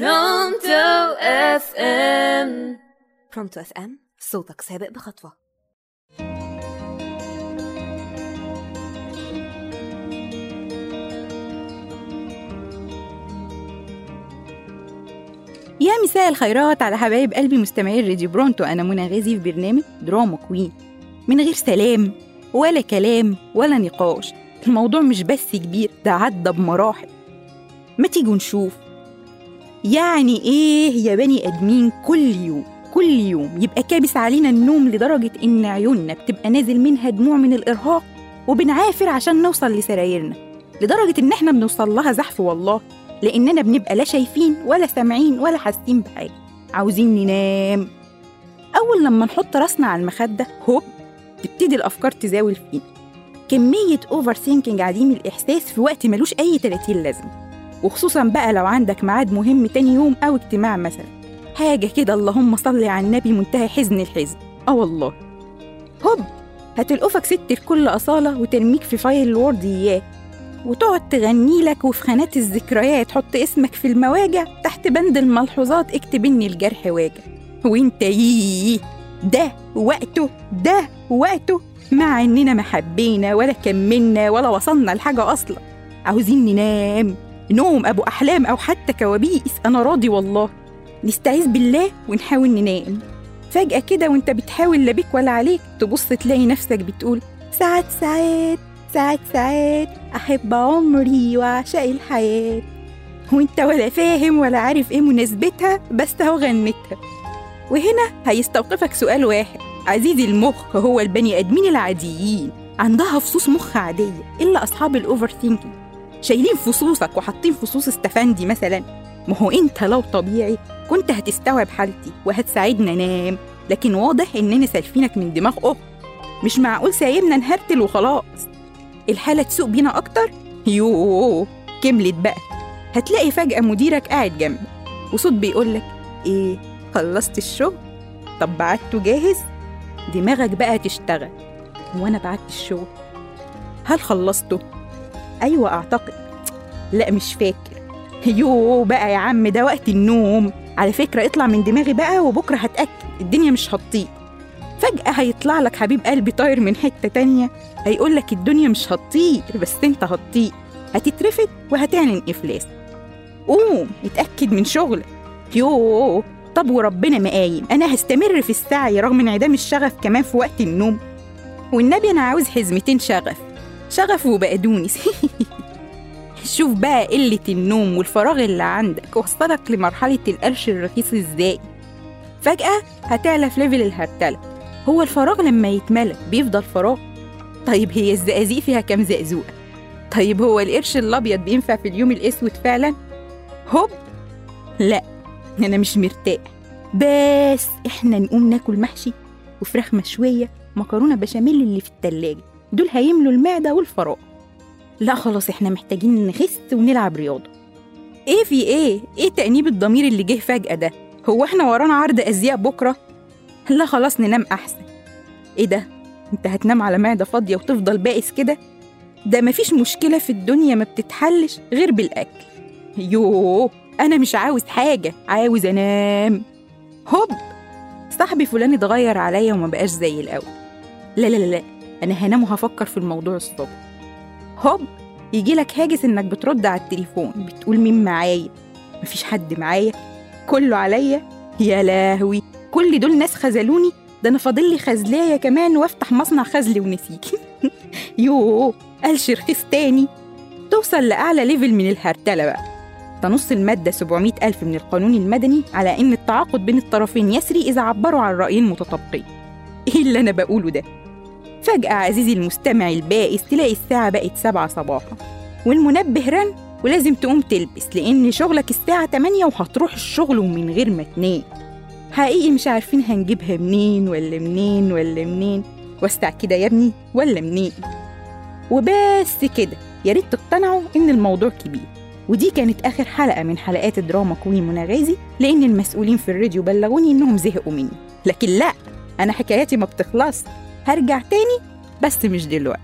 برونتو FM برونتو FM صوتك سابق بخطوة. يا مساء الخيرات على حبايب قلبي مستمعي راديو برونتو أنا منى غازي في برنامج drama queen. من غير سلام ولا كلام ولا نقاش. الموضوع مش بس كبير ده عدى بمراحل. ما تيجوا نشوف يعني إيه يا بني أدمين كل يوم كل يوم يبقى كابس علينا النوم لدرجة إن عيوننا بتبقى نازل منها دموع من الإرهاق وبنعافر عشان نوصل لسرايرنا لدرجة إن إحنا بنوصل لها زحف والله لأننا بنبقى لا شايفين ولا سامعين ولا حاسين بحاجة عاوزين ننام. أول لما نحط راسنا على المخدة هوب تبتدي الأفكار تزاول فينا. كمية overthinking عديم الإحساس في وقت ملوش أي 30 لازمة. وخصوصا بقى لو عندك ميعاد مهم تاني يوم أو اجتماع مثلا. حاجة كده اللهم صل على النبي منتهى حزن الحزن. آه والله. هوب. هتلقفك ست الكل أصالة وترميك في file ال Word. إياه وتقعد تغني لك وفي خانات الذكريات حط اسمك في المواجع تحت بند الملحوظات. اكتب اني الجرح واجع. وإنت ييه ده وقته ده وقته. مع إننا ما حبينا ولا كملنا ولا وصلنا لحاجة أصلا. عاوزين ننام. نوم أبو أحلام أو حتى كوابيس. أنا راضي والله. نستعيذ بالله ونحاول ننام. فجأة كده وأنت بتحاول لا بيك ولا عليك تبص تلاقي نفسك بتقول ساعات ساعات ساعات ساعات أحب عمري وأعشق الحياة. وأنت ولا فاهم ولا عارف إيه مناسبتها بس أهو غنتها. وهنا هيستوقفك سؤال واحد. عزيزي المخ هو البني آدمين العاديين عندها فصوص مخ عادية إلا أصحاب الأوفر ثينكينج شايلين فصوصك وحاطين فصوص استفندي مثلا ما هو انت لو طبيعي كنت هتستوعب حالتي وهتساعدنا نام لكن واضح إننا سالفينك من دماغ اخ مش معقول سايبنا نهرتل وخلاص الحالة تسوق بينا أكتر يوه كملت بقى هتلاقي فجأة مديرك قاعد جنبك وصوت بيقولك إيه خلصت الشغل؟ طب بعته جاهز؟ دماغك بقى تشتغل وأنا بعت الشغل هل خلصته؟ أيوة أعتقد. لا مش فاكر. يوه بقى يا عم ده وقت النوم. على فكرة اطلع من دماغي بقى وبكرة هتأكد. الدنيا مش هتطيق فجأة هيطلع لك حبيب قلبي طاير من حتة تانية. هيقول لك الدنيا مش هتطير بس انت هتطير. هتترفد وهتعلن إفلاس. قوم اتأكد من شغلك. يوه طب وربنا ما قايم. أنا هستمر في السعي رغم انعدام الشغف كمان في وقت النوم. والنبي أنا عاوز حزمتين شغف. شغف وبقدونس شوف بقى قلة النوم والفراغ اللي عندك وصلك لمرحلة القرش الرخيص إزاي فجأة هتعلى في level الهرتلة. هو الفراغ لما يتملى بيفضل فراغ. طيب هي الزقازيق فيها كام زقزوقة؟ طيب هو القرش الأبيض بينفع في اليوم الأسود فعلا؟ هوب! لا أنا مش مرتاح. بس إحنا نقوم ناكل محشي وفراخ مشوية مكرونة بشاميل اللي في التلاجة. دول هيملوا المعدة والفراغ لا خلاص إحنا محتاجين نخس ونلعب رياضة إيه في إيه؟ إيه تأنيب الضمير اللي جه فجأة ده؟ هو إحنا ورانا عرض أزياء بكرة؟ لا خلاص ننام أحسن إيه ده؟ أنت هتنام على معدة فاضية وتفضل بائس كده؟ ده مفيش مشكلة في الدنيا ما بتتحلش غير بالأكل يوه أنا مش عاوز حاجة عاوز أنام هوب صاحبي فلان اتغير عليا وما بقاش زي الأول لا لا لا لا أنا هنام وهفكر في الموضوع الصبح. هوب يجي لك هاجس إنك بترد على التليفون بتقول مين معايا؟ مفيش حد معايا. كله عليا؟ يا لهوي! كل دول ناس خذلوني؟ ده أنا فاضل لي خزلايه كمان وأفتح مصنع خزل ونسيك. يوه قالش رخيص تاني. توصل لأعلى ليفل من الهرتلة بقى. تنص المادة 700 ألف من القانون المدني على إن التعاقد بين الطرفين يسري إذا عبروا عن رأيين متطابقين. إيه اللي أنا بقوله ده؟ فجأة عزيزي المستمع البائس تلاقي الساعة بقت سبعة صباحا. والمنبه رن ولازم تقوم تلبس لأن شغلك الساعة 8 وهتروح الشغل ومن غير ما تنام. حقيقي مش عارفين هنجيبها منين ولا منين ولا منين. وسع كده يا ابني ولا منين؟ وبس كده يا ريت تقتنعوا إن الموضوع كبير. ودي كانت آخر حلقة من حلقات دراما كوين منى غازي لأن المسؤولين في الراديو بلغوني إنهم زهقوا مني. لكن لأ أنا حكاياتي ما بتخلص. هرجع تاني بس مش دلوقتي.